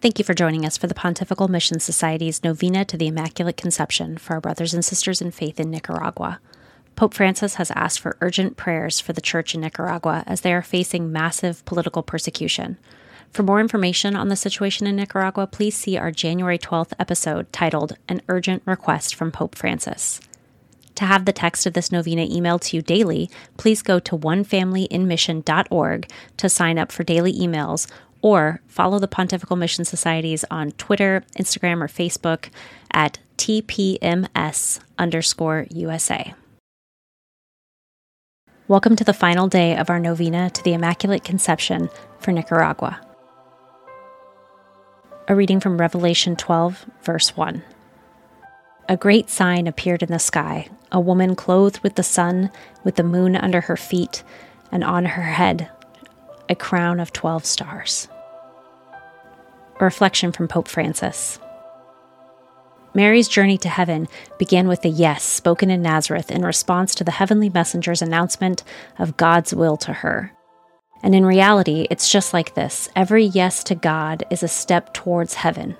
Thank you for joining us for the Pontifical Mission Society's Novena to the Immaculate Conception for our brothers and sisters in faith in Nicaragua. Pope Francis has asked for urgent prayers for the Church in Nicaragua as they are facing massive political persecution. For more information on the situation in Nicaragua, please see our January 12th episode titled An Urgent Request from Pope Francis. To have the text of this novena emailed to you daily, please go to onefamilyinmission.org to sign up for daily emails or follow the Pontifical Mission Societies on Twitter, Instagram, or Facebook at TPMS underscore USA. Welcome to the final day of our novena to the Immaculate Conception for Nicaragua. A reading from Revelation 12, verse 1. A great sign appeared in the sky a woman clothed with the sun, with the moon under her feet, and on her head a crown of 12 stars. A reflection from Pope Francis. Mary's journey to heaven began with a yes spoken in Nazareth in response to the heavenly messenger's announcement of God's will to her. And in reality, it's just like this every yes to God is a step towards heaven,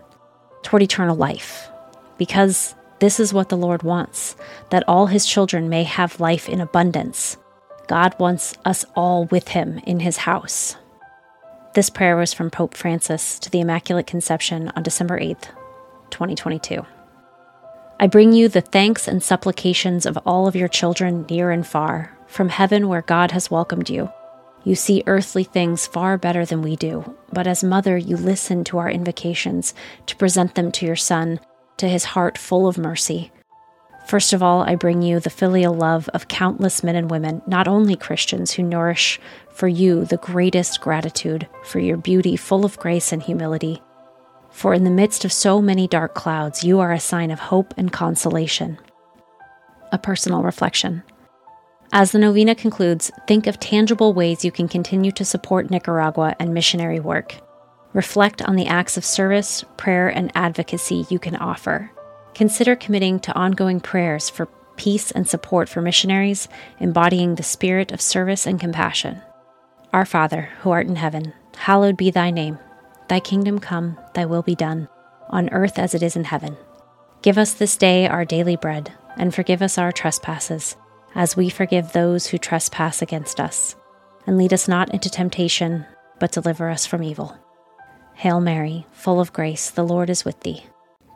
toward eternal life, because this is what the Lord wants that all his children may have life in abundance. God wants us all with him in his house. This prayer was from Pope Francis to the Immaculate Conception on December 8th, 2022. I bring you the thanks and supplications of all of your children near and far, from heaven where God has welcomed you. You see earthly things far better than we do, but as mother, you listen to our invocations to present them to your Son, to his heart full of mercy. First of all, I bring you the filial love of countless men and women, not only Christians, who nourish for you the greatest gratitude for your beauty full of grace and humility. For in the midst of so many dark clouds, you are a sign of hope and consolation. A personal reflection. As the novena concludes, think of tangible ways you can continue to support Nicaragua and missionary work. Reflect on the acts of service, prayer, and advocacy you can offer. Consider committing to ongoing prayers for peace and support for missionaries, embodying the spirit of service and compassion. Our Father, who art in heaven, hallowed be thy name. Thy kingdom come, thy will be done, on earth as it is in heaven. Give us this day our daily bread, and forgive us our trespasses, as we forgive those who trespass against us. And lead us not into temptation, but deliver us from evil. Hail Mary, full of grace, the Lord is with thee.